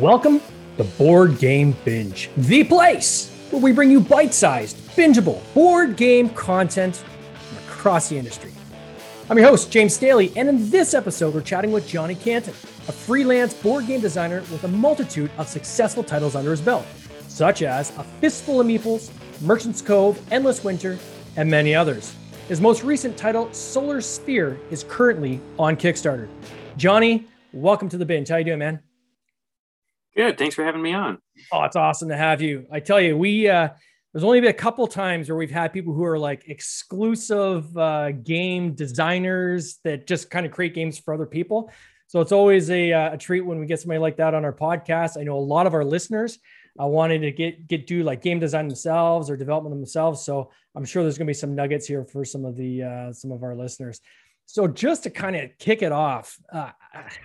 Welcome to Board Game Binge, the place where we bring you bite sized, bingeable board game content across the industry. I'm your host, James Staley, and in this episode, we're chatting with Johnny Cantin, a freelance board game designer with a multitude of successful titles under his belt, such as A Fistful of Meeples, Merchant's Cove, Endless Winter, and many others. His most recent title, Solar Sphere, is currently on Kickstarter. Johnny, welcome to the binge. How you doing, man? Good. Thanks for having me on. Oh, it's awesome to have you. I tell you, we uh there's only been a couple times where we've had people who are like exclusive uh, game designers that just kind of create games for other people. So it's always a, uh, a treat when we get somebody like that on our podcast. I know a lot of our listeners uh, wanted to get get do like game design themselves or development themselves. So I'm sure there's going to be some nuggets here for some of the uh, some of our listeners. So just to kind of kick it off, uh,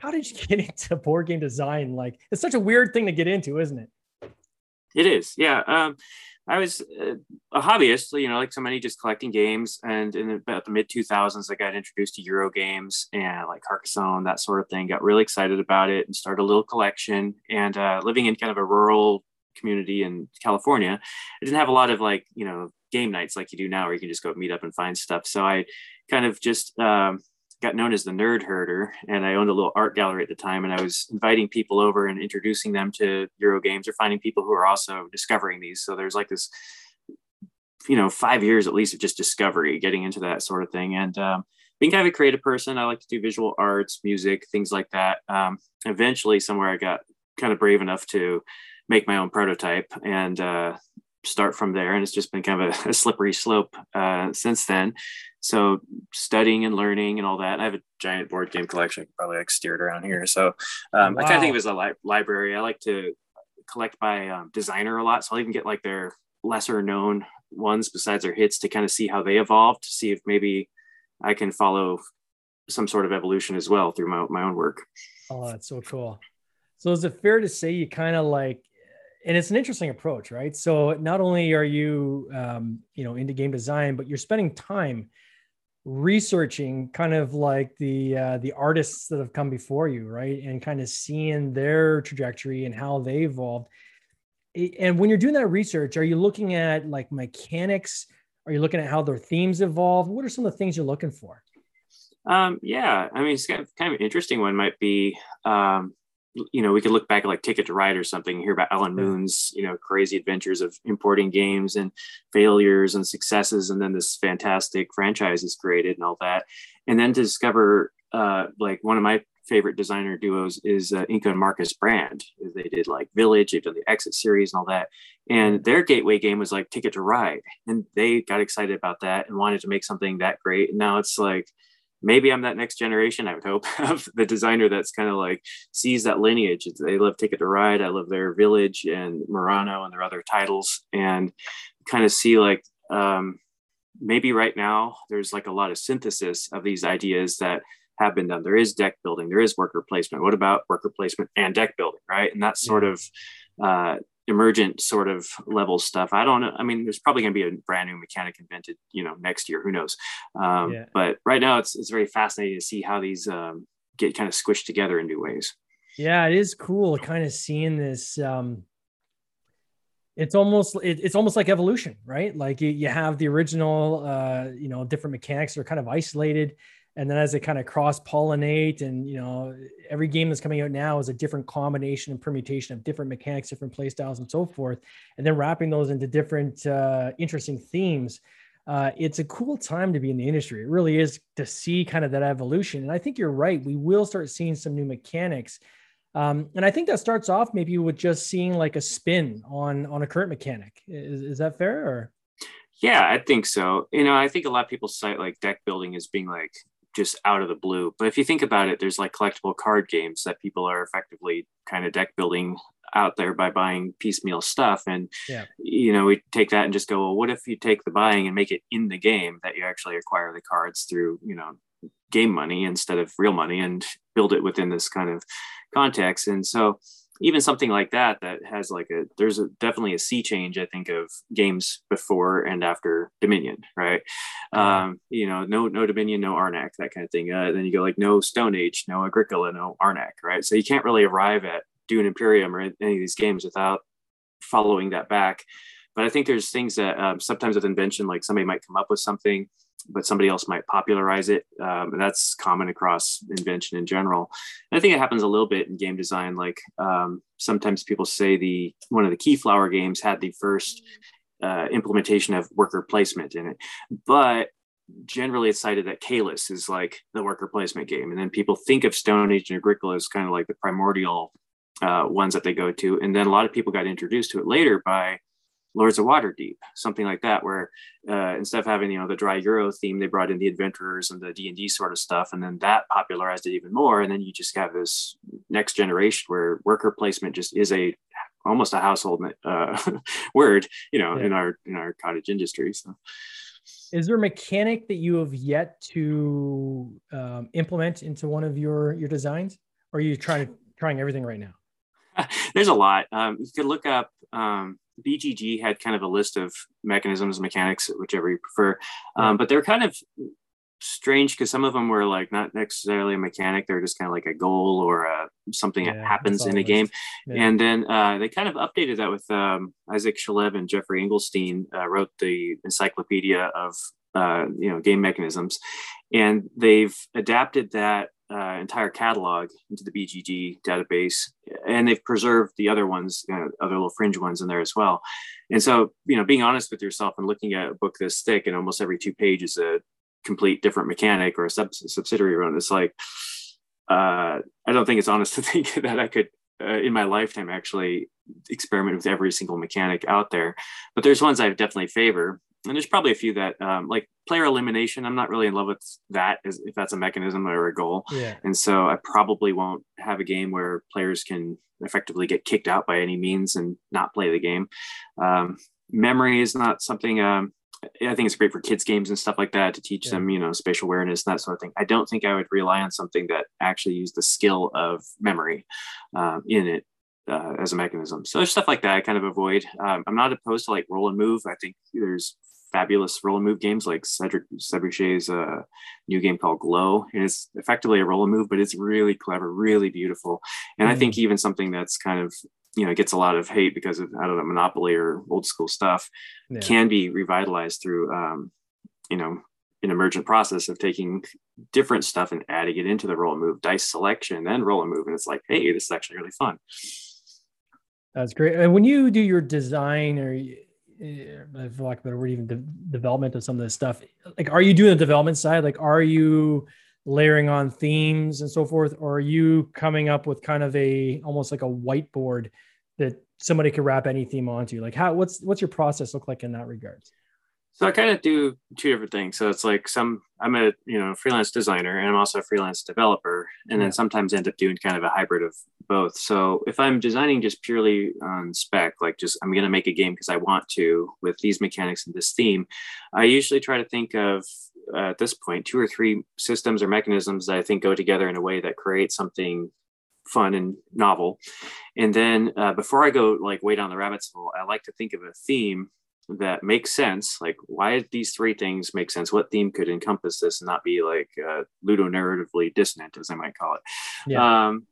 how did you get into board game design? Like it's such a weird thing to get into, isn't it? It is, yeah. Um, I was uh, a hobbyist, you know, like so many, just collecting games. And in about the mid 2000s, I got introduced to Euro games and like Carcassonne, that sort of thing. Got really excited about it and started a little collection. And uh, living in kind of a rural community in California, I didn't have a lot of like, you know, game nights like you do now, where you can just go meet up and find stuff. So I kind of just um, got known as the nerd herder and i owned a little art gallery at the time and i was inviting people over and introducing them to euro games or finding people who are also discovering these. So there's like this you know five years at least of just discovery getting into that sort of thing. And um, being kind of a creative person i like to do visual arts music things like that. Um, eventually somewhere i got kind of brave enough to make my own prototype and uh, start from there. And it's just been kind of a, a slippery slope uh, since then so studying and learning and all that. I have a giant board game collection. I could probably like steer it around here. So um, wow. I kind of think of it as a li- library. I like to collect by um, designer a lot. So I'll even get like their lesser known ones besides their hits to kind of see how they evolved, to see if maybe I can follow some sort of evolution as well through my, my own work. Oh, that's so cool. So is it fair to say you kind of like and it's an interesting approach, right? So not only are you, um, you know, into game design, but you're spending time researching kind of like the uh, the artists that have come before you right? And kind of seeing their trajectory and how they evolved. And when you're doing that research are you looking at like mechanics? Are you looking at how their themes evolve? What are some of the things you're looking for? Um, yeah i mean it's kind of, kind of interesting one. Might be um, you know, we could look back at like Ticket to Ride or something, hear about Alan Moon's, you know, crazy adventures of importing games and failures and successes, and then this fantastic franchise is created and all that. And then to discover, uh, like one of my favorite designer duos is uh, Inka and Markus Brand. They did like Village, they've done the Exit series and all that. And their gateway game was like Ticket to Ride, and they got excited about that and wanted to make something that great. And now it's like maybe I'm that next generation, I would hope, of the designer that's kind of like sees that lineage. They love Ticket to Ride. I love their Village and Murano and their other titles and kind of see like um, maybe right now there's like a lot of synthesis of these ideas that have been done. There is deck building, there is worker placement. What about worker placement and deck building, right? And that's sort of uh, emergent sort of level stuff. I don't know. I mean, there's probably going to be a brand new mechanic invented, you know, next year. Who knows? Um, yeah. But right now, it's it's very fascinating to see how these um, get kind of squished together in new ways. Yeah, it is cool, kind of seeing this. Um, it's almost it, it's almost like evolution, right? Like you, you have the original, uh, you know, different mechanics are kind of isolated and then as they kind of cross pollinate and you know every game that's coming out now is a different combination and permutation of different mechanics different play styles and so forth. And then wrapping those into different uh, interesting themes uh, it's a cool time to be in the industry. It really is to see kind of that evolution. And i think you're right. We will start seeing some new mechanics. Um, and i think that starts off maybe with just seeing like a spin on on a current mechanic. Is, is that fair or? Yeah, I think so. You know, I think a lot of people cite like deck building as being like just out of the blue. But if you think about it, there's like collectible card games that people are effectively kind of deck building out there by buying piecemeal stuff. And, yeah. you know, we take that and just go, well, what if you take the buying and make it in the game that you actually acquire the cards through, you know, game money instead of real money and build it within this kind of context. And so, even something like that that has like a there's a definitely a sea change i think of games before and after dominion right? Um you know no no dominion no arnak that kind of thing. Uh, then you go like no stone age no agricola no arnak right? So you can't really arrive at Dune Imperium or any of these games without following that back. But I think there's things that um, sometimes with invention, like somebody might come up with something, but somebody else might popularize it. Um, and that's common across invention in general. And I think it happens a little bit in game design. Like um, sometimes people say the one of the Keyflower games had the first uh, implementation of worker placement in it, but generally it's cited that Caylus is like the worker placement game. And then people think of Stone Age and Agricola as kind of like the primordial uh, ones that they go to. And then a lot of people got introduced to it later by Lords of Waterdeep, something like that, where uh, instead of having you know the dry Euro theme, they brought in the adventurers and the D and D sort of stuff, and then that popularized it even more. And then you just have this next generation where worker placement just is a almost a household uh, word, you know, yeah. in our in our cottage industry. So, is there a mechanic that you have yet to um, implement into one of your your designs, or are you trying trying everything right now? There's a lot. Um, you could look up. Um, BGG had kind of a list of mechanisms, mechanics, whichever you prefer, um, but they're kind of strange because some of them were like not necessarily a mechanic; they're just kind of like a goal or a, something yeah, that happens in a game. Yeah. And then uh, they kind of updated that with um, Isaac Shalev and Geoffrey Engelstein uh, wrote the encyclopedia of uh, you know game mechanisms, and they've adapted that uh, entire catalog into the BGG database, and they've preserved the other ones, you know, other little fringe ones in there as well. And so, you know, being honest with yourself and looking at a book this thick, and almost every two pages a complete different mechanic or a sub- subsidiary run, it's like uh, I don't think it's honest to think that I could. Uh, in my lifetime, actually experiment with every single mechanic out there, but there's ones I definitely favor and there's probably a few that um, like player elimination i'm not really in love with that as if that's a mechanism or a goal yeah. and so i probably won't have a game where players can effectively get kicked out by any means and not play the game um, memory is not something um, i think it's great for kids games and stuff like that to teach yeah. them you know spatial awareness and that sort of thing i don't think i would rely on something that actually used the skill of memory um, in it uh, as a mechanism. So there's stuff like that I kind of avoid. Um, I'm not opposed to like roll and move. I think there's fabulous roll and move games like Cedric Sebrichet's uh, new game called Glow. And it's effectively a roll and move, but it's really clever, really beautiful. And mm-hmm. I think mm. even something that's kind of you know gets a lot of hate because of I don't know Monopoly or old school stuff yeah. can be revitalized through um, you know an emergent process of taking different stuff and adding it into the roll and move dice selection, then roll and move, and it's like, hey, this is actually really fun. That's great. And when you do your design or Eh, for lack of a better word, even de- development of some of this stuff. Like, are you doing the development side? Like, are you layering on themes and so forth, or are you coming up with kind of a almost like a whiteboard that somebody could wrap any theme onto? Like, how what's what's your process look like in that regard? So I kind of do two different things. So it's like some I'm a you know freelance designer and I'm also a freelance developer, and yeah. then sometimes end up doing kind of a hybrid of both. So if I'm designing just purely on spec, like just I'm going to make a game because I want to with these mechanics and this theme, I usually try to think of uh, at this point two or three systems or mechanisms that I think go together in a way that creates something fun and novel. And then uh, before I go like way down the rabbit hole, I like to think of a theme that makes sense. Like, why these three things make sense? What theme could encompass this and not be like uh, ludonarratively dissonant, as I might call it? Yeah. Um,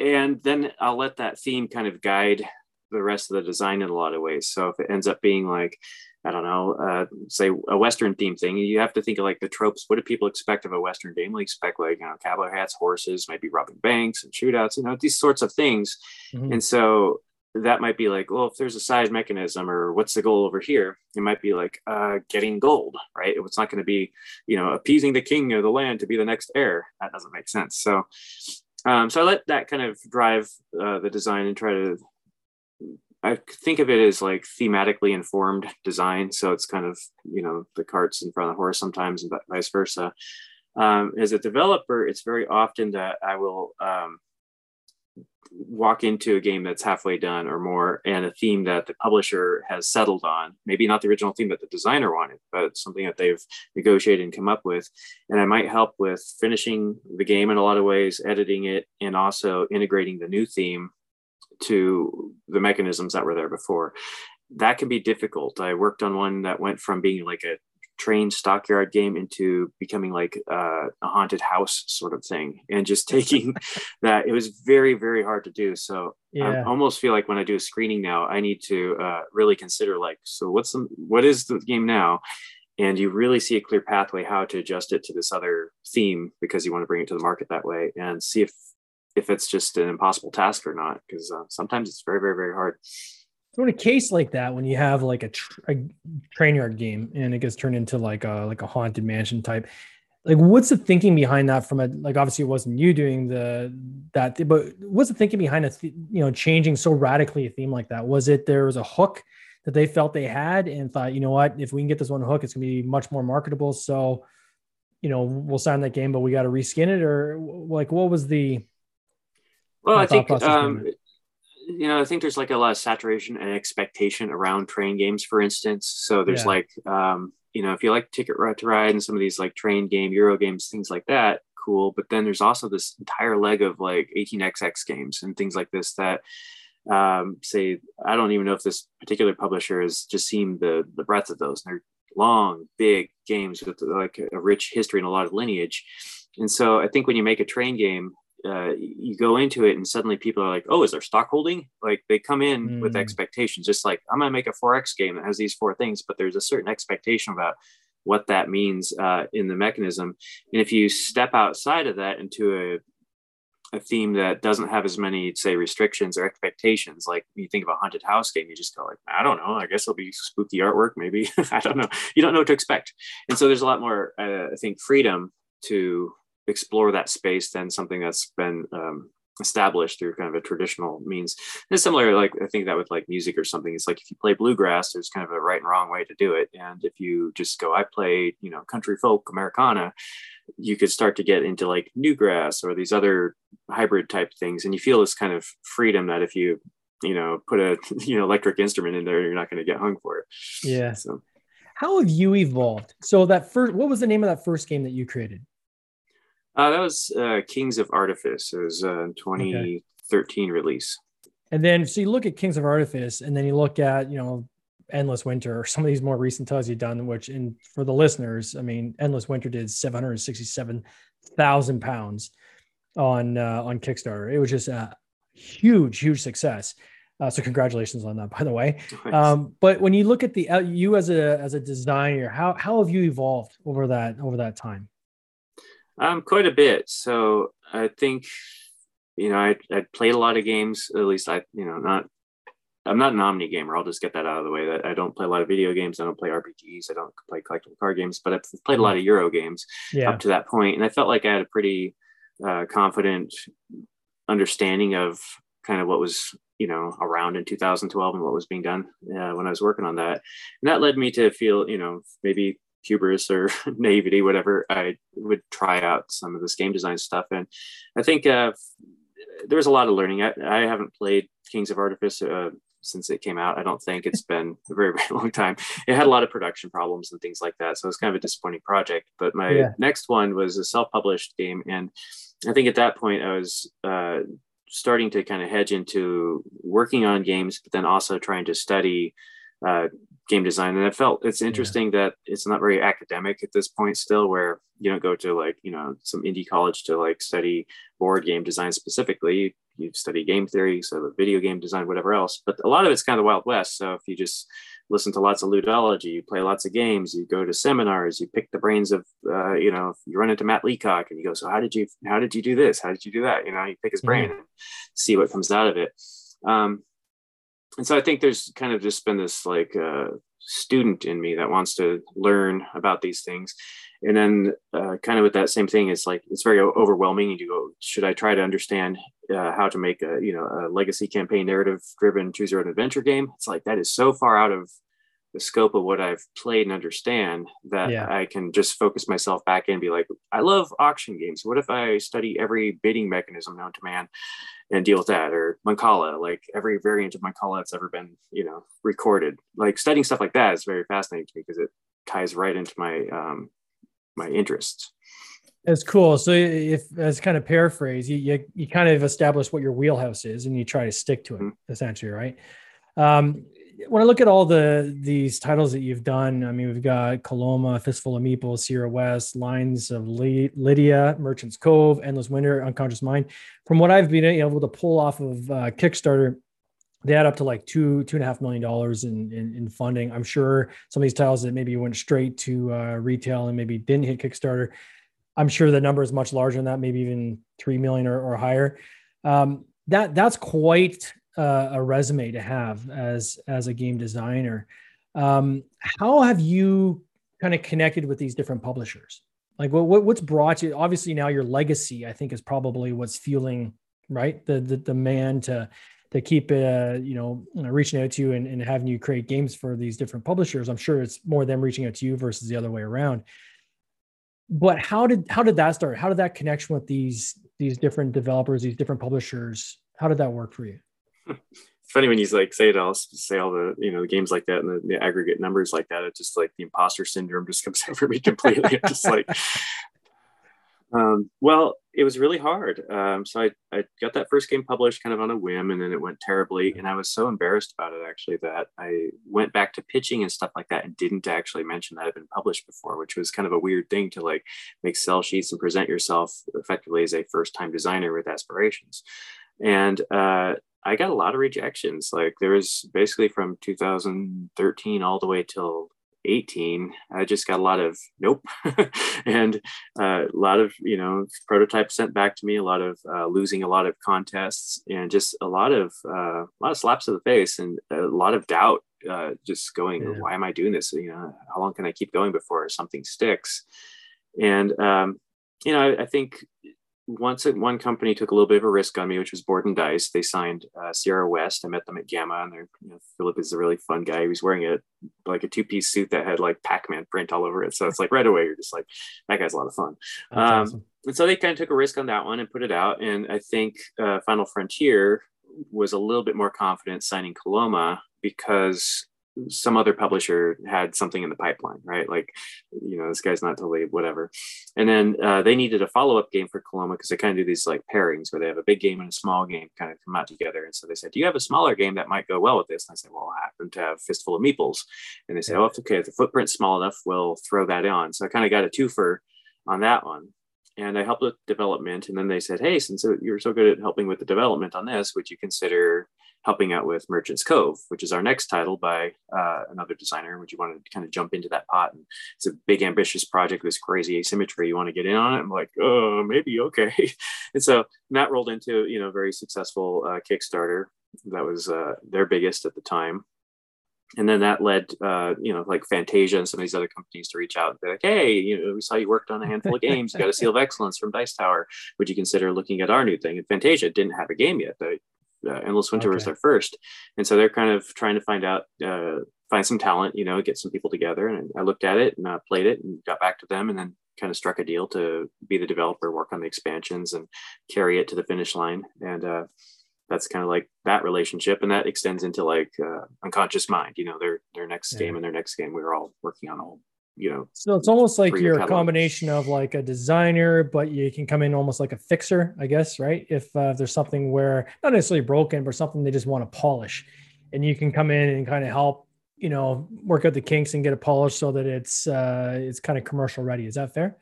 and then I'll let that theme kind of guide the rest of the design in a lot of ways. So if it ends up being like, I don't know, uh, say a Western theme thing, you have to think of like the tropes. What do people expect of a Western game? They expect like, you know, cowboy hats, horses, maybe robbing banks and shootouts, you know, these sorts of things. Mm-hmm. And so that might be like, well, if there's a side mechanism or what's the goal over here, it might be like uh, getting gold, right? It's not going to be, you know, appeasing the king of the land to be the next heir. That doesn't make sense. So, um, so I let that kind of drive uh, the design and try to. I think of it as like thematically informed design. So it's kind of you know the carts in front of the horse sometimes, and vice versa. Um, as a developer, it's very often that I will um, walk into a game that's halfway done or more and a theme that the publisher has settled on maybe not the original theme that the designer wanted but something that they've negotiated and come up with. And i might help with finishing the game in a lot of ways editing it and also integrating the new theme to the mechanisms that were there before. That can be difficult. I worked on one that went from being like a train stockyard game into becoming like uh, a haunted house sort of thing and just taking that. It was very very hard to do. So yeah. i almost feel like when i do a screening now i need to uh, really consider like so what's the what is the game now? And you really see a clear pathway how to adjust it to this other theme because you want to bring it to the market that way and see if if it's just an impossible task or not because uh, sometimes it's very very very hard so in a case like that, when you have like a, tr- a train yard game and it gets turned into like a like a haunted mansion type, like what's the thinking behind that? From a like obviously it wasn't you doing the that, but what's the thinking behind a th- you know changing so radically a theme like that? Was it there was a hook that they felt they had and thought, you know what, if we can get this one hook, it's gonna be much more marketable. So, you know, we'll sign that game, but we got to reskin it, or like what was the well, I think um, you know, I think there's like a lot of saturation and expectation around train games, for instance. So there's yeah. like, um, you know, if you like Ticket to Ride and some of these like train game, Euro games, things like that, cool. But then there's also this entire leg of like 18xx games and things like this that um, say, I don't even know if this particular publisher has just seen the the breadth of those. They're long, big games with like a rich history and a lot of lineage. And so I think when you make a train game, uh, you go into it and suddenly people are like, oh, is there stock holding? Like they come in mm. with expectations, just like I'm going to make a 4X game that has these four things, but there's a certain expectation about what that means uh, in the mechanism. And if you step outside of that into a, a theme that doesn't have as many, say, restrictions or expectations, like you think of a haunted house game, you just go like, I don't know, I guess it'll be spooky artwork, maybe. I don't know. You don't know what to expect. And so there's a lot more, uh, I think, freedom to explore that space than something that's been um, established through kind of a traditional means. And similar, like I think that with like music or something, it's like if you play bluegrass, there's kind of a right and wrong way to do it. And if you just go, I play, you know, country folk, Americana, you could start to get into like newgrass or these other hybrid type things. And you feel this kind of freedom that if you, you know, put a, you know, electric instrument in there, you're not going to get hung for it. Yeah. So how have you evolved? So that first, what was the name of that first game that you created? Uh, that was uh, Kings of Artifice. It was a 2013 okay. release. And then, so you look at Kings of Artifice, and then you look at, you know, Endless Winter, or some of these more recent titles you've done, which, in for the listeners, I mean, Endless Winter did 767,000 pounds on uh, on Kickstarter. It was just a huge, huge success. Uh, so congratulations on that, by the way. Um, but when you look at the uh, you as a as a designer, how how have you evolved over that over that time? Um, quite a bit. So I think, you know, I I played a lot of games. At least I, you know, not. I'm not an omni gamer. I'll just get that out of the way. That I don't play a lot of video games. I don't play RPGs. I don't play collectible card games. But I've played a lot of Euro games yeah. up to that point, and I felt like I had a pretty uh, confident understanding of kind of what was you know around in 2012 and what was being done uh, when I was working on that, and that led me to feel you know maybe hubris or naivety, whatever, I would try out some of this game design stuff. And I think uh, there was a lot of learning. I, I haven't played Kings of Artifice uh, since it came out. I don't think it's been a very, very long time. It had a lot of production problems and things like that. So it was kind of a disappointing project. But my yeah. next one was a self published game. And I think at that point, I was. Uh, starting to kind of hedge into working on games but then also trying to study uh, game design and i felt it's interesting yeah. that it's not very academic at this point still where you don't go to like you know some indie college to like study board game design specifically. You study game theory so the video game design whatever else. But a lot of it's kind of the wild west. So if you just listen to lots of ludology you play lots of games you go to seminars you pick the brains of uh, you know you run into matt leacock and you go so how did you how did you do this? How did you do that? You know you pick his brain and see what comes out of it. Um, and so I think there's kind of just been this like uh, student in me that wants to learn about these things. And then, uh, kind of with that same thing, it's like it's very overwhelming. And you go, should I try to understand uh, how to make a you know a legacy campaign narrative driven choose your own adventure game? It's like that is so far out of the scope of what I've played and understand that yeah. I can just focus myself back in and be like, I love auction games. What if I study every bidding mechanism known to man and deal with that? Or Mancala, like every variant of Mancala that's ever been, you know, recorded. Like studying stuff like that is very fascinating to me because it ties right into my um, my interests. It's cool. So if as kind of paraphrase, you, you, you kind of establish what your wheelhouse is and you try to stick to it mm-hmm. essentially, right? Um, when I look at all the these titles that you've done, I mean, we've got Coloma, Fistful of Meeples, Sierra West, Lions of Lydia, Merchant's Cove, Endless Winter, Unconscious Mind. From what I've been able to pull off of uh, Kickstarter, they add up to like two two and a half million dollars in, in, in funding. I'm sure some of these titles that maybe went straight to uh, retail and maybe didn't hit Kickstarter. I'm sure the number is much larger than that, maybe even three million or, or higher. Um, that that's quite uh, a resume to have as as a game designer. Um, how have you kind of connected with these different publishers? Like what, what what's brought you? Obviously, now your legacy, I think, is probably what's fueling right the the, man to to keep uh, you know reaching out to you and, and having you create games for these different publishers. I'm sure it's more them reaching out to you versus the other way around. But how did how did that start? How did that connection with these these different developers, these different publishers? How did that work for you? It's funny when you like say it all say all the you know the games like that and the, the aggregate numbers like that it's just like the imposter syndrome just comes over me completely. Just like um, well it was really hard. Um, so I, I got that first game published kind of on a whim and then it went terribly and i was so embarrassed about it actually that i went back to pitching and stuff like that and didn't actually mention that i'd been published before which was kind of a weird thing to like make sell sheets and present yourself effectively as a first time designer with aspirations. And uh, I got a lot of rejections. Like there was basically from 2013 all the way till 18 i just got a lot of nope and uh, a lot of you know prototypes sent back to me a lot of uh, losing a lot of contests and just a lot of uh, a lot of slaps to the face and a lot of doubt uh, just going yeah. why am i doing this you know how long can i keep going before something sticks and um, you know I, I think once one company took a little bit of a risk on me, which was Board&Dice. They signed uh, Sierra West. I met them at GAMA, and they're you know, Philip is a really fun guy. He was wearing a like a two piece suit that had like Pac Man print all over it. So it's like right away you're just like that guy's a lot of fun. Um, awesome. And so they kind of took a risk on that one and put it out. And I think uh, Final Frontier was a little bit more confident signing Coloma because some other publisher had something in the pipeline, right? Like, you know, this guy's not totally whatever. And then uh, they needed a follow up game for Coloma because they kind of do these like pairings where they have a big game and a small game kind of come out together. And so they said, Do you have a smaller game that might go well with this? And I said, Well, I happen to have Fistful of Meeples. And they said, Oh, okay, if the footprint's small enough, we'll throw that on. So I kind of got a twofer on that one and I helped with development. And then they said, "Hey, since you're so good at helping with the development on this, would you consider helping out with Merchant's Cove, which is our next title by uh, another designer? Would you want to kind of jump into that pot? And it's a big, ambitious project with crazy asymmetry. You want to get in on it?" I'm like, "Oh, maybe okay." and so that rolled into you know very successful uh, Kickstarter. That was uh, their biggest at the time and then that led uh, you know like fantasia and some of these other companies to reach out and be like hey you know we saw you worked on a handful of games you got a seal of excellence from dice tower would you consider looking at our new thing and fantasia didn't have a game yet the uh, endless winter okay. was their first and so they're kind of trying to find out uh, find some talent you know get some people together and i looked at it and uh, played it and got back to them and then kind of struck a deal to be the developer work on the expansions and carry it to the finish line and uh, that's kind of like that relationship and that extends into like uh, unconscious mind you know their their next yeah. game and their next game we were all working on a whole you know so it's almost like you're a combination of like a designer but you can come in almost like a fixer i guess right? If uh, there's something where not necessarily broken but something they just want to polish. And you can come in and kind of help you know work out the kinks and get it polished so that it's uh it's kind of commercial ready. Is that fair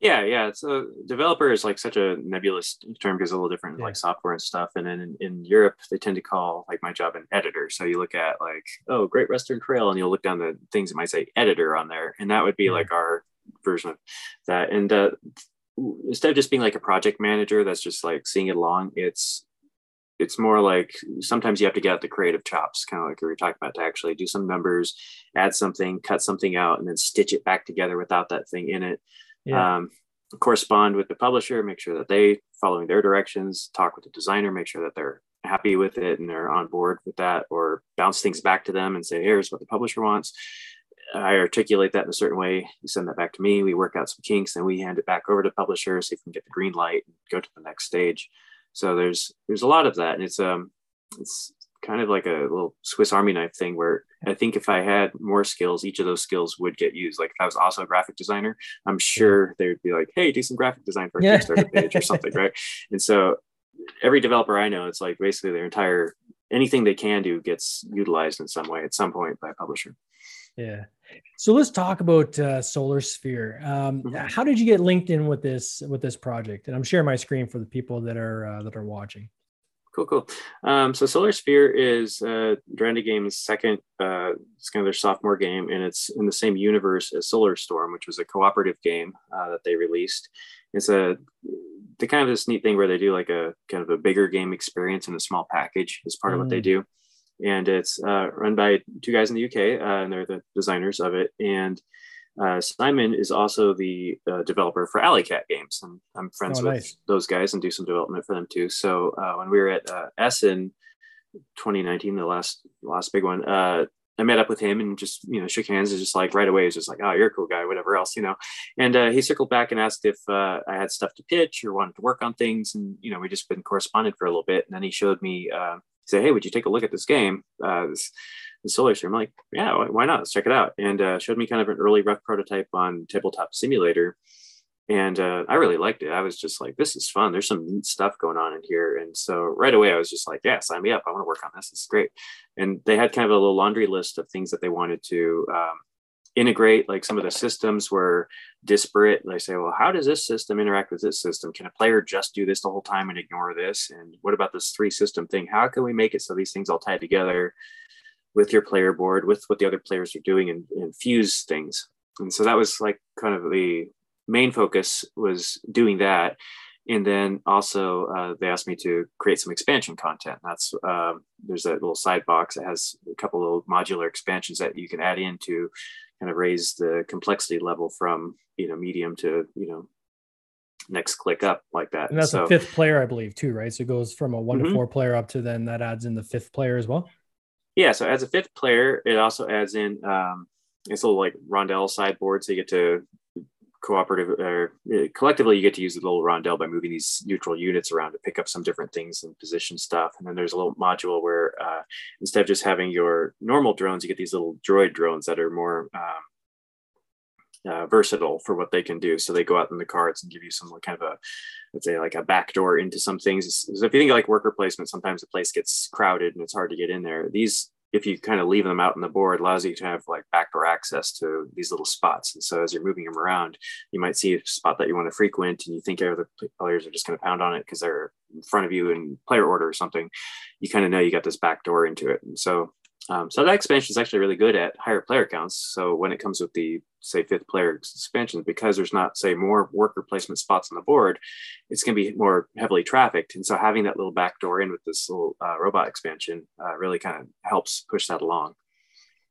yeah, yeah. So developer is like such a nebulous term because it's a little different yeah. like software and stuff. And then in, in, Europe, they tend to call like my job an editor. So you look at like, oh, Great Western Trail, and you'll look down the things that might say editor on there, and that would be yeah. like our version of that. And uh, instead of just being like a project manager that's just like seeing it along, it's it's more like sometimes you have to get out the creative chops, kind of like we were talking about, to actually do some numbers, add something, cut something out, and then stitch it back together without that thing in it yeah. um, correspond with the publisher, make sure that they following their directions, talk with the designer, make sure that they're happy with it and they're on board with that, or bounce things back to them and say, here's what the publisher wants. I articulate that in a certain way. You send that back to me. We work out some kinks, and we hand it back over to publishers. see if we can get the green light and go to the next stage. So there's there's a lot of that, and it's um it's kind of like a little Swiss Army knife thing where I think if I had more skills, each of those skills would get used. Like if I was also a graphic designer, I'm sure they would be like, hey, do some graphic design for a yeah. Kickstarter page or something, right? And so every developer I know, it's like basically their entire anything they can do gets utilized in some way at some point by a publisher. Yeah. So let's talk about uh, Solar Sphere. Um, mm-hmm. How did you get linked in with this with this project? And I'm sharing my screen for the people that are uh, that are watching. Cool, cool. Um, so Solar Sphere is uh, Dranda Games' second. Uh, it's kind of their sophomore game, and it's in the same universe as Solar Storm, which was a cooperative game uh, that they released. It's a the kind of this neat thing where they do like a kind of a bigger game experience in a small package as part of what they mm. do and it's uh, run by two guys in the UK, uh, and they're the designers of it. And uh, Simon is also the uh, developer for Alley Cat games, and I'm friends oh, with nice. those guys and do some development for them too. So uh, when we were at uh, Essen 2019, the last last big one, I met up with him and just you know shook hands and just like right away was just like oh you're a cool guy whatever else you know and uh, he circled back and asked if uh, I had stuff to pitch or wanted to work on things and you know we just been corresponding for a little bit and then he showed me uh, say, hey, would you take a look at this game? Uh, this, this Solar Sphere. I'm like, yeah, why not? Let's check it out. And uh, showed me kind of an early rough prototype on Tabletop Simulator. And uh, I really liked it. I was just like, this is fun. There's some neat stuff going on in here. And so right away, I was just like, yeah, sign me up. I want to work on this. This is great. And they had kind of a little laundry list of things that they wanted to um, integrate like some of the systems were disparate they say well how does this system interact with this system can a player just do this the whole time and ignore this and what about this three system thing how can we make it so these things all tie together with your player board with what the other players are doing and, and fuse things and so that was like kind of the main focus was doing that and then also uh, they asked me to create some expansion content that's um, there's a little side box that has a couple of modular expansions that you can add into kind of raise the complexity level from you know medium to you know next click up like that. And that's so, a fifth player, I believe, too, right? So it goes from a one mm-hmm. to four player up to then that adds in the fifth player as well. Yeah. So as a fifth player, it also adds in um, it's a little like rondel sideboard, so you get to cooperative or uh, collectively you get to use the little rondel by moving these neutral units around to pick up some different things and position stuff and then there's a little module where uh, instead of just having your normal drones you get these little droid drones that are more um, uh, versatile for what they can do so they go out in the cards and give you some kind of a let's say like a backdoor into some things so if you think like worker placement sometimes the place gets crowded and it's hard to get in there these if you kind of leave them out on the board, allows you to have like backdoor access to these little spots. And so as you're moving them around, you might see a spot that you want to frequent and you think other players are just going to pound on it because they're in front of you in player order or something. You kind of know you got this backdoor into it. And so um, so that expansion is actually really good at higher player counts. So when it comes with the say fifth player expansion, because there's not say more worker placement spots on the board, it's going to be more heavily trafficked. And so having that little back door in with this little uh, robot expansion uh, really kind of helps push that along.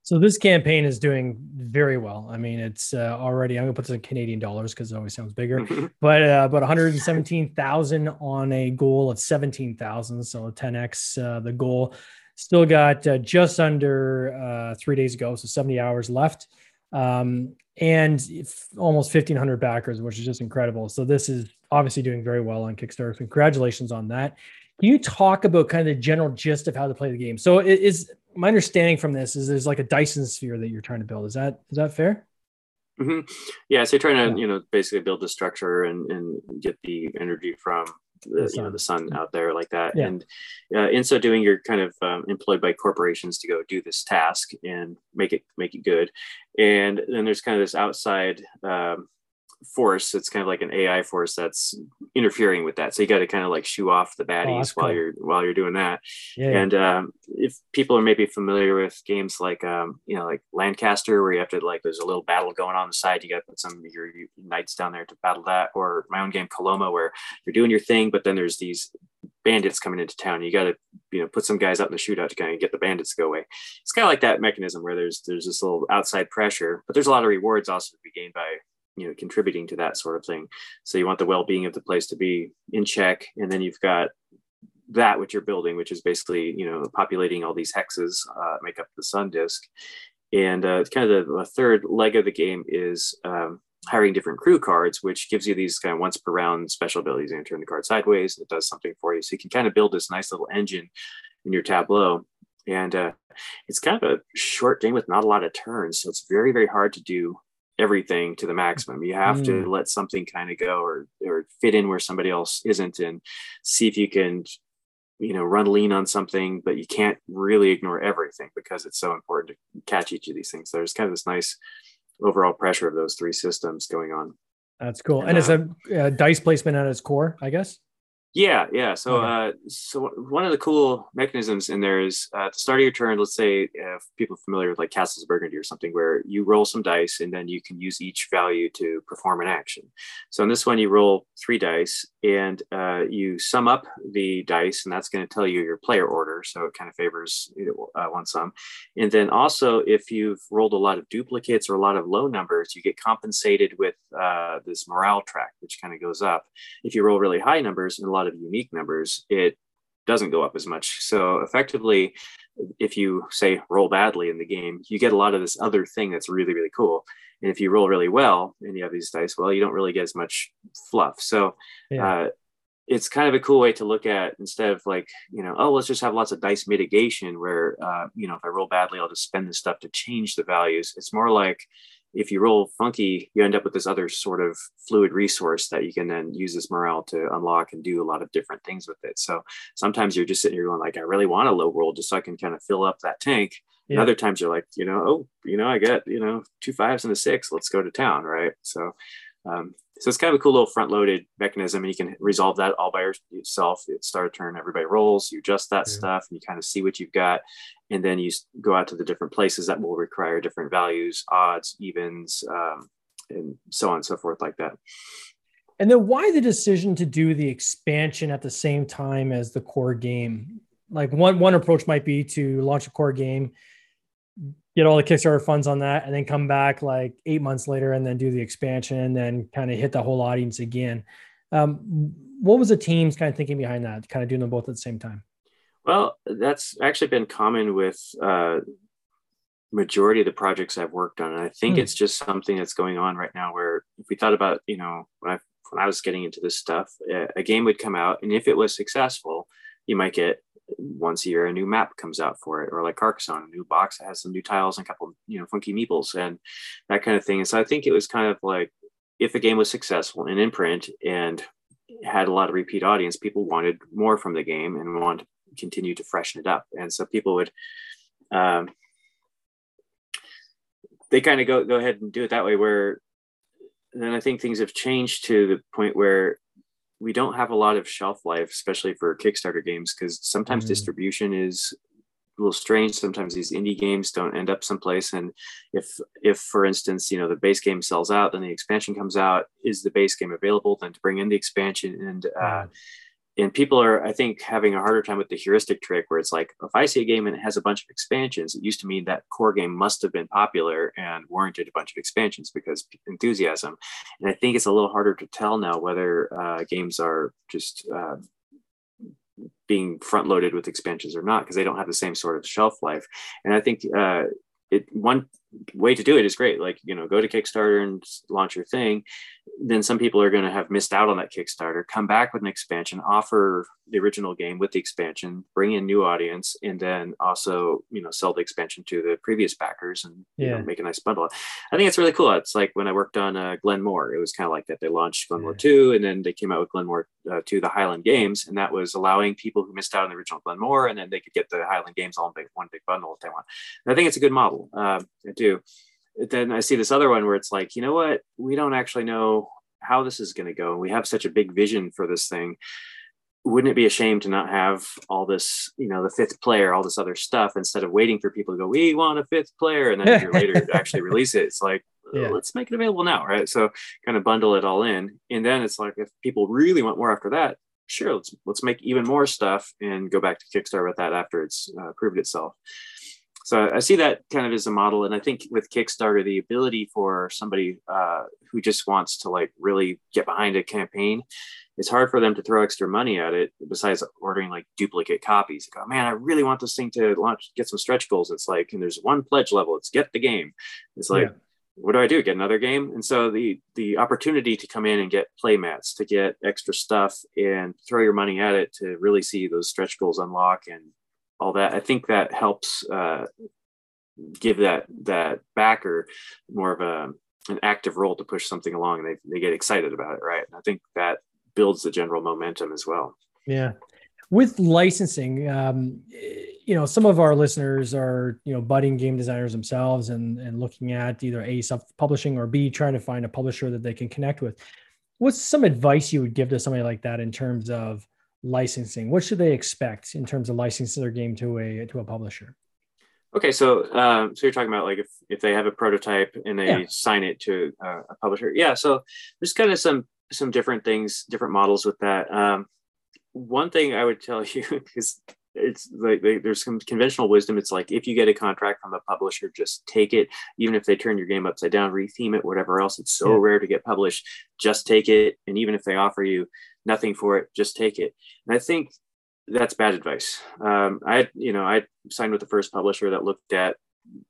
So this campaign is doing very well. I mean, it's uh, already. I'm gonna put this in Canadian dollars because it always sounds bigger, but uh, about 117,000 on a goal of 17,000, so 10x uh, the goal. Still got uh, just under uh, three days ago, so 70 hours left, um, and almost 1,500 backers, which is just incredible. So this is obviously doing very well on Kickstarter. Congratulations on that. Can you talk about kind of the general gist of how to play the game? So is my understanding from this is there's like a Dyson sphere that you're trying to build. Is that is that fair? Mm-hmm. Yeah, so you're trying to you know basically build the structure and and get the energy from the, you know the sun. out there like that. Yeah. and uh, in so doing you're kind of um, employed by corporations to go do this task and make it make it good. And then there's kind of this outside um, force it's kind of like an ai force that's interfering with that. So you got to kind of like shoo off the baddies oh, while cool. you're while you're doing that. Yeah, and um, if people are maybe familiar with games like um, you know like lancaster where you have to like there's a little battle going on the side you got to put some of your, your knights down there to battle that. Or my own game coloma where you're doing your thing but then there's these bandits coming into town. You got to you know put some guys out in the shootout to kind of get the bandits to go away. It's kind of like that mechanism where there's there's this little outside pressure but there's a lot of rewards also to be gained by you know contributing to that sort of thing. So you want the well-being of the place to be in check and then you've got that which you're building which is basically you know populating all these hexes uh, make up the sun disk. And uh, kind of the, the, third leg of the game is um, hiring different crew cards which gives you these kind of once per round special abilities. And turn the card sideways and it does something for you. So you can kind of build this nice little engine in your tableau. And uh, it's kind of a short game with not a lot of turns so it's very very hard to do everything to the maximum. You have mm. to let something kind of go or or fit in where somebody else isn't and see if you can you know run lean on something but you can't really ignore everything because it's so important to catch each of these things so there's kind of this nice overall pressure of those three systems going on that's cool and, and it's a, a dice placement at its core i guess yeah, yeah. So, uh, so one of the cool mechanisms in there is uh, at the start of your turn. Let's say if people are familiar with like Castles of Burgundy or something, where you roll some dice and then you can use each value to perform an action. So in this one, you roll three dice and uh, you sum up the dice, and that's going to tell you your player order. So it kind of favors uh, one sum. And then also, if you've rolled a lot of duplicates or a lot of low numbers, you get compensated with uh, this morale track, which kind of goes up. If you roll really high numbers and a lot of unique numbers, it doesn't go up as much. So effectively, if you say roll badly in the game, you get a lot of this other thing that's really, really cool. And if you roll really well and you have these dice, well, you don't really get as much fluff. So yeah. uh, it's kind of a cool way to look at instead of like, you know, oh, let's just have lots of dice mitigation where, uh, you know, if I roll badly, I'll just spend this stuff to change the values. It's more like, if you roll funky, you end up with this other sort of fluid resource that you can then use this morale to unlock and do a lot of different things with it. So sometimes you're just sitting here going like, I really want a low roll just so I can kind of fill up that tank. Yeah. And other times you're like, you know, oh, you know, I got, you know, two fives and a six, let's go to town. Right. So, um, so it's kind of a cool little front loaded mechanism and you can resolve that all by yourself. It start a turn, everybody rolls, you adjust that yeah. stuff and you kind of see what you've got. And then you go out to the different places that will require different values, odds, evens, um, and so on and so forth like that. And then why the decision to do the expansion at the same time as the core game? Like one one approach might be to launch a core game, get all the Kickstarter funds on that, and then come back like eight months later and then do the expansion and then kind of hit the whole audience again. Um, what was the team's kind of thinking behind that? Kind of doing them both at the same time. Well, that's actually been common with uh, majority of the projects I've worked on, and I think hmm. it's just something that's going on right now. Where if we thought about, you know, when I when I was getting into this stuff, a game would come out, and if it was successful, you might get once a year a new map comes out for it or like carcassonne a new box that has some new tiles and a couple you know funky meeples and that kind of thing. And so i think it was kind of like if a game was successful and in print and had a lot of repeat audience people wanted more from the game and wanted to continue to freshen it up. And so people would um, they kind of go go ahead and do it that way where then i think things have changed to the point where we don't have a lot of shelf life, especially for Kickstarter games, because sometimes mm-hmm. distribution is a little strange. Sometimes these indie games don't end up someplace. And if, if for instance, you know, the base game sells out, then the expansion comes out. Is the base game available? Then to bring in the expansion and uh, and people are i think having a harder time with the heuristic trick where it's like if i see a game and it has a bunch of expansions it used to mean that core game must have been popular and warranted a bunch of expansions because enthusiasm. And i think it's a little harder to tell now whether uh, games are just uh, being front loaded with expansions or not because they don't have the same sort of shelf life. And i think uh, it one way to do it is great. Like, you know, go to Kickstarter and launch your thing. Then some people are going to have missed out on that Kickstarter, come back with an expansion, offer the original game with the expansion, bring in new audience, and then also, you know, sell the expansion to the previous backers and yeah. you know, make a nice bundle. I think it's really cool. It's like when I worked on uh, Glen More, it was kind of like that. They launched Glen More yeah. 2 and then they came out with Glen More uh, 2, the Highland Games. And that was allowing people who missed out on the original Glen More and then they could get the Highland Games all in big, one big bundle if they want. And I think it's a good model. Uh, do then I see this other one where it's like, you know what? We don't actually know how this is going to go. We have such a big vision for this thing. Wouldn't it be a shame to not have all this, you know, the fifth player, all this other stuff, instead of waiting for people to go, we want a fifth player, and then a year later actually release it? It's like, yeah. let's make it available now, right? So kind of bundle it all in, and then it's like if people really want more after that, sure, let's let's make even more stuff and go back to Kickstarter with that after it's uh, proved itself so I see that kind of as a model, and I think with Kickstarter, the ability for somebody uh, who just wants to like really get behind a campaign, it's hard for them to throw extra money at it. Besides ordering like duplicate copies, go, man, I really want this thing to launch, get some stretch goals. It's like, and there's one pledge level. It's get the game. It's like. Yeah. What do I do? Get another game? And so the the opportunity to come in and get play mats, to get extra stuff, and throw your money at it to really see those stretch goals unlock and all that. I think that helps uh, give that that backer more of a an active role to push something along, and they they get excited about it, right? And I think that builds the general momentum as well. Yeah. with licensing, um, you know, some of our listeners are, you know, budding game designers themselves and, and looking at either A, self publishing or B, trying to find a publisher that they can connect with. What's some advice you would give to somebody like that in terms of licensing? What should they expect in terms of licensing their game to a, to a publisher? Okay, so um, so you're talking about like if, if they have a prototype and they yeah. sign it to uh, a publisher, yeah. So there's kind of some some different things, different models with that. Um, one thing I would tell you is it's like there's some conventional wisdom. It's like if you get a contract from a publisher, just take it, even if they turn your game upside down, retheme it, whatever else. It's so yeah. rare to get published. Just take it, and even if they offer you nothing for it, just take it. And I think that's bad advice. Um, I, you know, I signed with the first publisher that looked at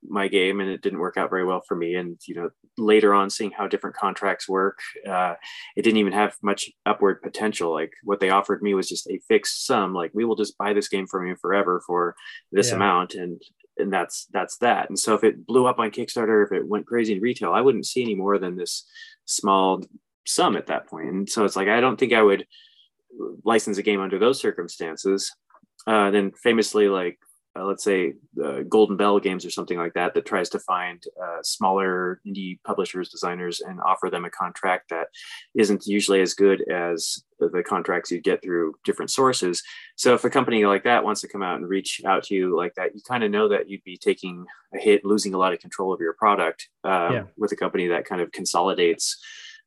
my game and it didn't work out very well for me and you know later on seeing how different contracts work uh, it didn't even have much upward potential like what they offered me was just a fixed sum like we will just buy this game from you forever for this yeah. amount and and that's that's that and so if it blew up on kickstarter if it went crazy in retail i wouldn't see any more than this small sum at that point and so it's like i don't think i would license a game under those circumstances uh, then famously like uh, let's say uh, Golden Bell Games or something like that, that tries to find uh, smaller indie publishers, designers, and offer them a contract that isn't usually as good as the contracts you get through different sources. So if a company like that wants to come out and reach out to you like that, you kind of know that you'd be taking a hit, losing a lot of control of your product um, yeah. with a company that kind of consolidates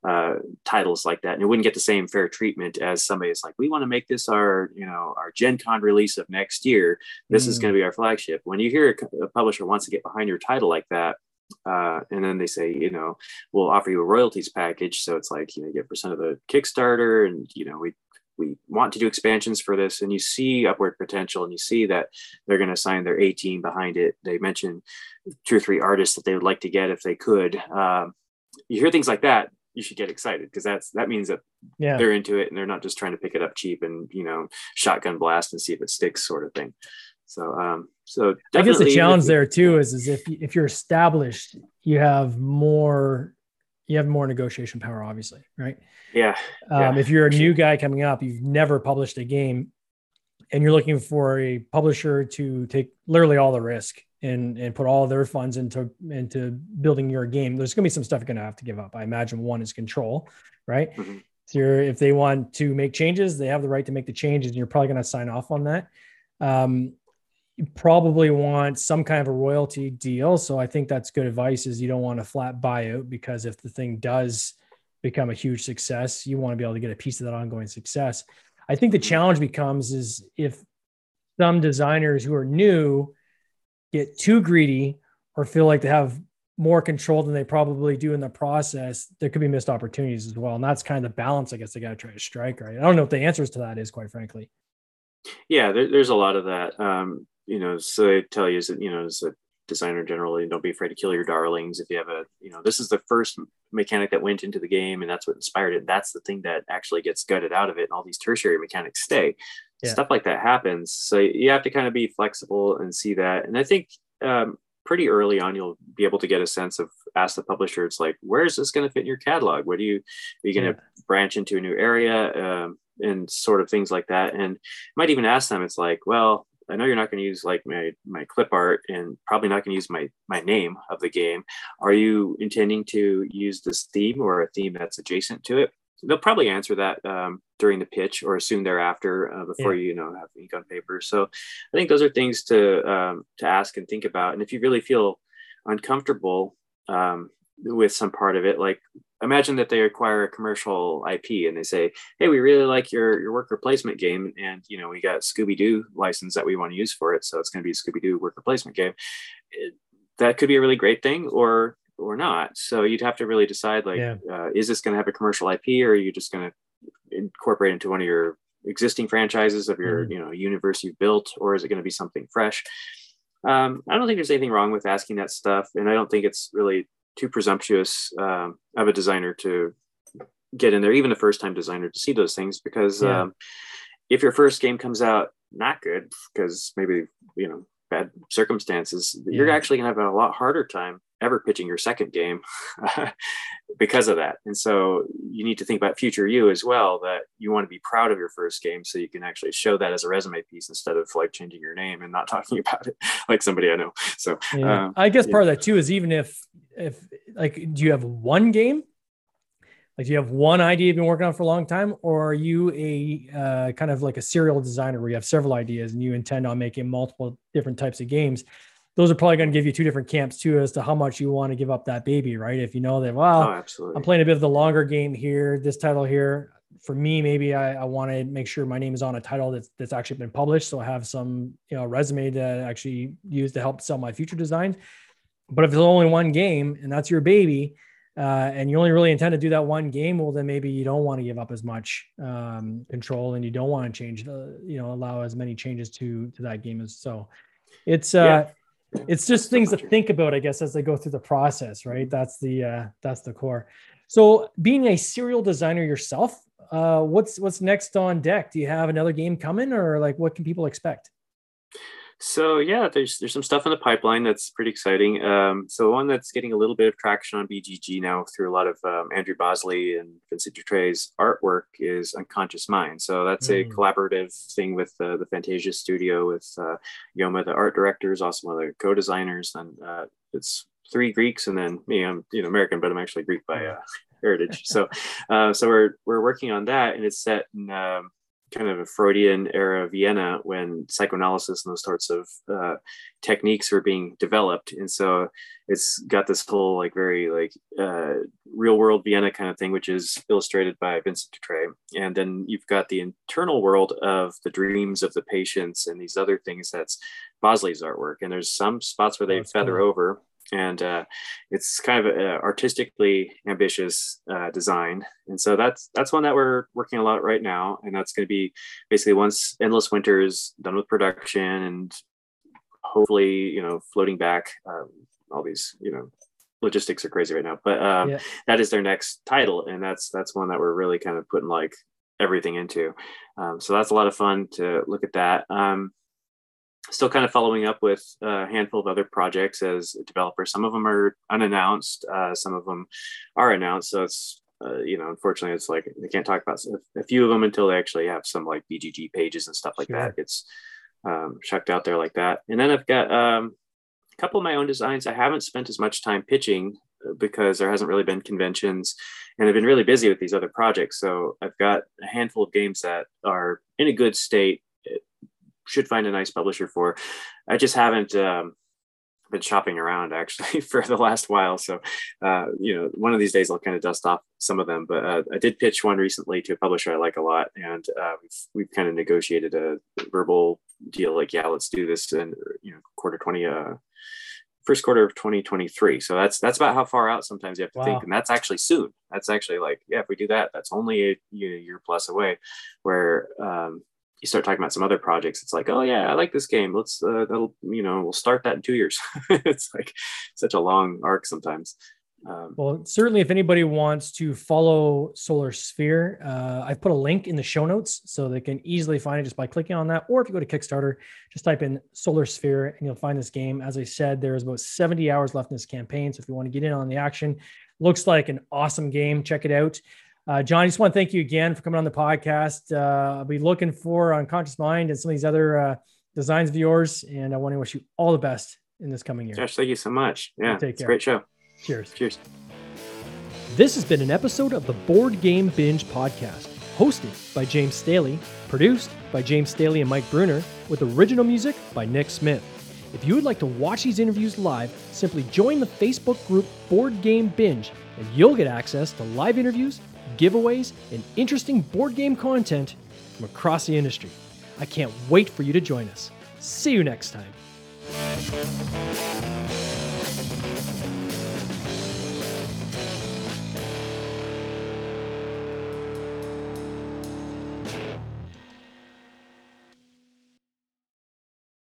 uh, titles like that, and it wouldn't get the same fair treatment as somebody's like, we want to make this our, you know, our Gen Con release of next year. This mm. is going to be our flagship. When you hear a, a, publisher wants to get behind your title like that, uh, and then they say, you know, we'll offer you a royalties package. So it's like, you know, you get percent of the Kickstarter, and you know, we we want to do expansions for this and you see upward potential and you see that they're going to sign their A team behind it they mention two or three artists that they would like to get if they could um, you hear things like that you should get excited because that's that means that yeah. they're into it and they're not just trying to pick it up cheap and you know shotgun blast and see if it sticks sort of thing so um so i guess the challenge there too is is if if you're established you have more you have more negotiation power obviously right yeah, um, yeah. if you're a new guy coming up you've never published a game and you're looking for a publisher to take literally all the risk and and put all their funds into into building your game there's going to be some stuff you're going to have to give up i imagine one is control right mm-hmm. so if they want to make changes they have the right to make the changes and you're probably going to sign off on that um, you probably want some kind of a royalty deal so i think that's good advice is you don't want a flat buyout because if the thing does become a huge success you want to be able to get a piece of that ongoing success i think the mm-hmm. challenge becomes is if some designers who are new get too greedy or feel like they have more control than they probably do in the process, there could be missed opportunities as well. And that's kind of the balance, I guess, they got to try to strike, right? I don't know what the answers to that is, quite frankly. Yeah, there, there's a lot of that. Um, you know, so they tell you that, you know, as a designer generally, don't be afraid to kill your darlings. If you have a, you know, this is the first mechanic that went into the game and that's what inspired it. That's the thing that actually gets gutted out of it. And all these tertiary mechanics stay yeah. stuff like that happens. So you have to kind of be flexible and see that. And I think um, pretty early on, you'll be able to get a sense of ask the publisher. It's like, where is this going to fit in your catalog? What do you are you going to yeah. branch into a new area um, and sort of things like that? And might even ask them. It's like, well, I know you're not going to use like my my clip art and probably not going to use my my name of the game. Are you intending to use this theme or a theme that's adjacent to it? They'll probably answer that um, during the pitch or soon thereafter uh, before yeah. you, you know have ink on paper. So I think those are things to um, to ask and think about. And if you really feel uncomfortable um, with some part of it, like imagine that they acquire a commercial IP and they say, "Hey, we really like your your worker placement game, and you know we got Scooby Doo license that we want to use for it, so it's going to be a Scooby Doo worker placement game." It, that could be a really great thing, or or not. So you'd have to really decide like, yeah. uh, is this going to have a commercial IP or are you just going to incorporate into one of your existing franchises of your, mm-hmm. you know, universe you've built, or is it going to be something fresh? Um, I don't think there's anything wrong with asking that stuff. And I don't think it's really too presumptuous um, of a designer to get in there, even a first time designer to see those things, because yeah. um, if your first game comes out not good, because maybe, you know, bad circumstances, yeah. you're actually going to have a lot harder time ever pitching your second game because of that. And so you need to think about future you as well, that you want to be proud of your first game so you can actually show that as a resume piece instead of like changing your name and not talking about it like somebody I know. So yeah. um, I guess part of that too is even if, if like, do you have one game? Like, do you have one idea you've been working on for a long time, or are you a uh, kind of like a serial designer where you have several ideas and you intend on making multiple different types of games? Those are probably going to give you two different camps too as to how much you want to give up that baby, right? If you know that, well, oh, absolutely. I'm playing a bit of the longer game here, this title here. For me, maybe I, I want to make sure my name is on a title that's that's actually been published, so I have some you know resume to actually use to help sell my future designs. But if it's only one game and that's your baby, uh, and you only really intend to do that one game, well, then maybe you don't want to give up as much um, control and you don't want to change the, you know, allow as many changes to to that game as so. It's uh, yeah it's just things to think about, I guess, as they go through the process, right? That's the uh, that's the core. So, being a serial designer yourself, uh, what's what's next on deck? Do you have another game coming, or like what can people expect? So yeah, there's there's some stuff in the pipeline that's pretty exciting. Um, so one that's getting a little bit of traction on BGG now through a lot of um, Andrew Bosley and Vincent Dutrait's artwork is Unconscious Mind. So that's mm. a hmm. collaborative thing with uh, the Fantasia Studio with uh, Yoma, the art director, is also one of the co-designers. And uh, it's three Greeks, and then me. I'm you know American, but I'm actually Greek by uh, heritage. So uh, so we're we're working on that, and it's set in. Um, kind of a Freudian era Vienna when psychoanalysis and those sorts of uh, techniques were being developed. And so it's got this whole like very like uh, real world Vienna kind of thing, which is illustrated by Vincent Dutrait. And then you've got the internal world of the dreams of the patients and these other things that's Bosley's artwork. And there's some spots where they that's feather cool. over and uh, it's kind of an artistically ambitious uh, design. And so that's that's one that we're working a lot right now and that's going to be basically once endless winter is done with production and hopefully you know floating back um, all these you know logistics are crazy right now but um, yeah. that is their next title and that's that's one that we're really kind of putting like everything into. Um, so that's a lot of fun to look at that. Um, still kind of following up with a handful of other projects as a developer. Some of them are unannounced, uh, some of them are announced. So it's, uh, you know, unfortunately, it's like they can't talk about a few of them until they actually have some like BGG pages and stuff like sure. that. It's um, chucked out there like that. And then I've got um, a couple of my own designs. I haven't spent as much time pitching uh, because there hasn't really been conventions and I've been really busy with these other projects. So I've got a handful of games that are in a good state should find a nice publisher for. I just haven't um, been shopping around actually for the last while. So, uh, you know, one of these days I'll kind of dust off some of them. But uh, I did pitch one recently to a publisher I like a lot, and uh, we've we've kind of negotiated a verbal deal like, yeah, let's do this in you know quarter twenty. Uh, first quarter of 2023 so that's that's about how far out sometimes you have to wow. think and that's actually soon that's actually like yeah if we do that that's only a year plus away where um, you start talking about some other projects it's like oh yeah i like this game let's uh, that'll you know we'll start that in two years. It's like such a long arc sometimes um, well certainly if anybody wants to follow solar sphere uh, i've put a link in the show notes so they can easily find it just by clicking on that or if you go to kickstarter just type in solar sphere and you'll find this game. As i said there's about 70 hours left in this campaign so if you want to get in on the action looks like an awesome game check it out uh, John, I just want to thank you again for coming on the podcast. Uh, I'll be looking for Unconscious Mind and some of these other uh, designs of yours, and I want to wish you all the best in this coming year. Josh, thank you so much. Yeah, Take it's a great show. Cheers. Cheers. This has been an episode of the Board Game Binge podcast, hosted by James Staley, produced by James Staley and Mike Bruner, with original music by Nick Smith. If you would like to watch these interviews live, simply join the Facebook group Board Game Binge, and you'll get access to live interviews giveaways, and interesting board game content from across the industry. I can't wait for you to join us. See you next time.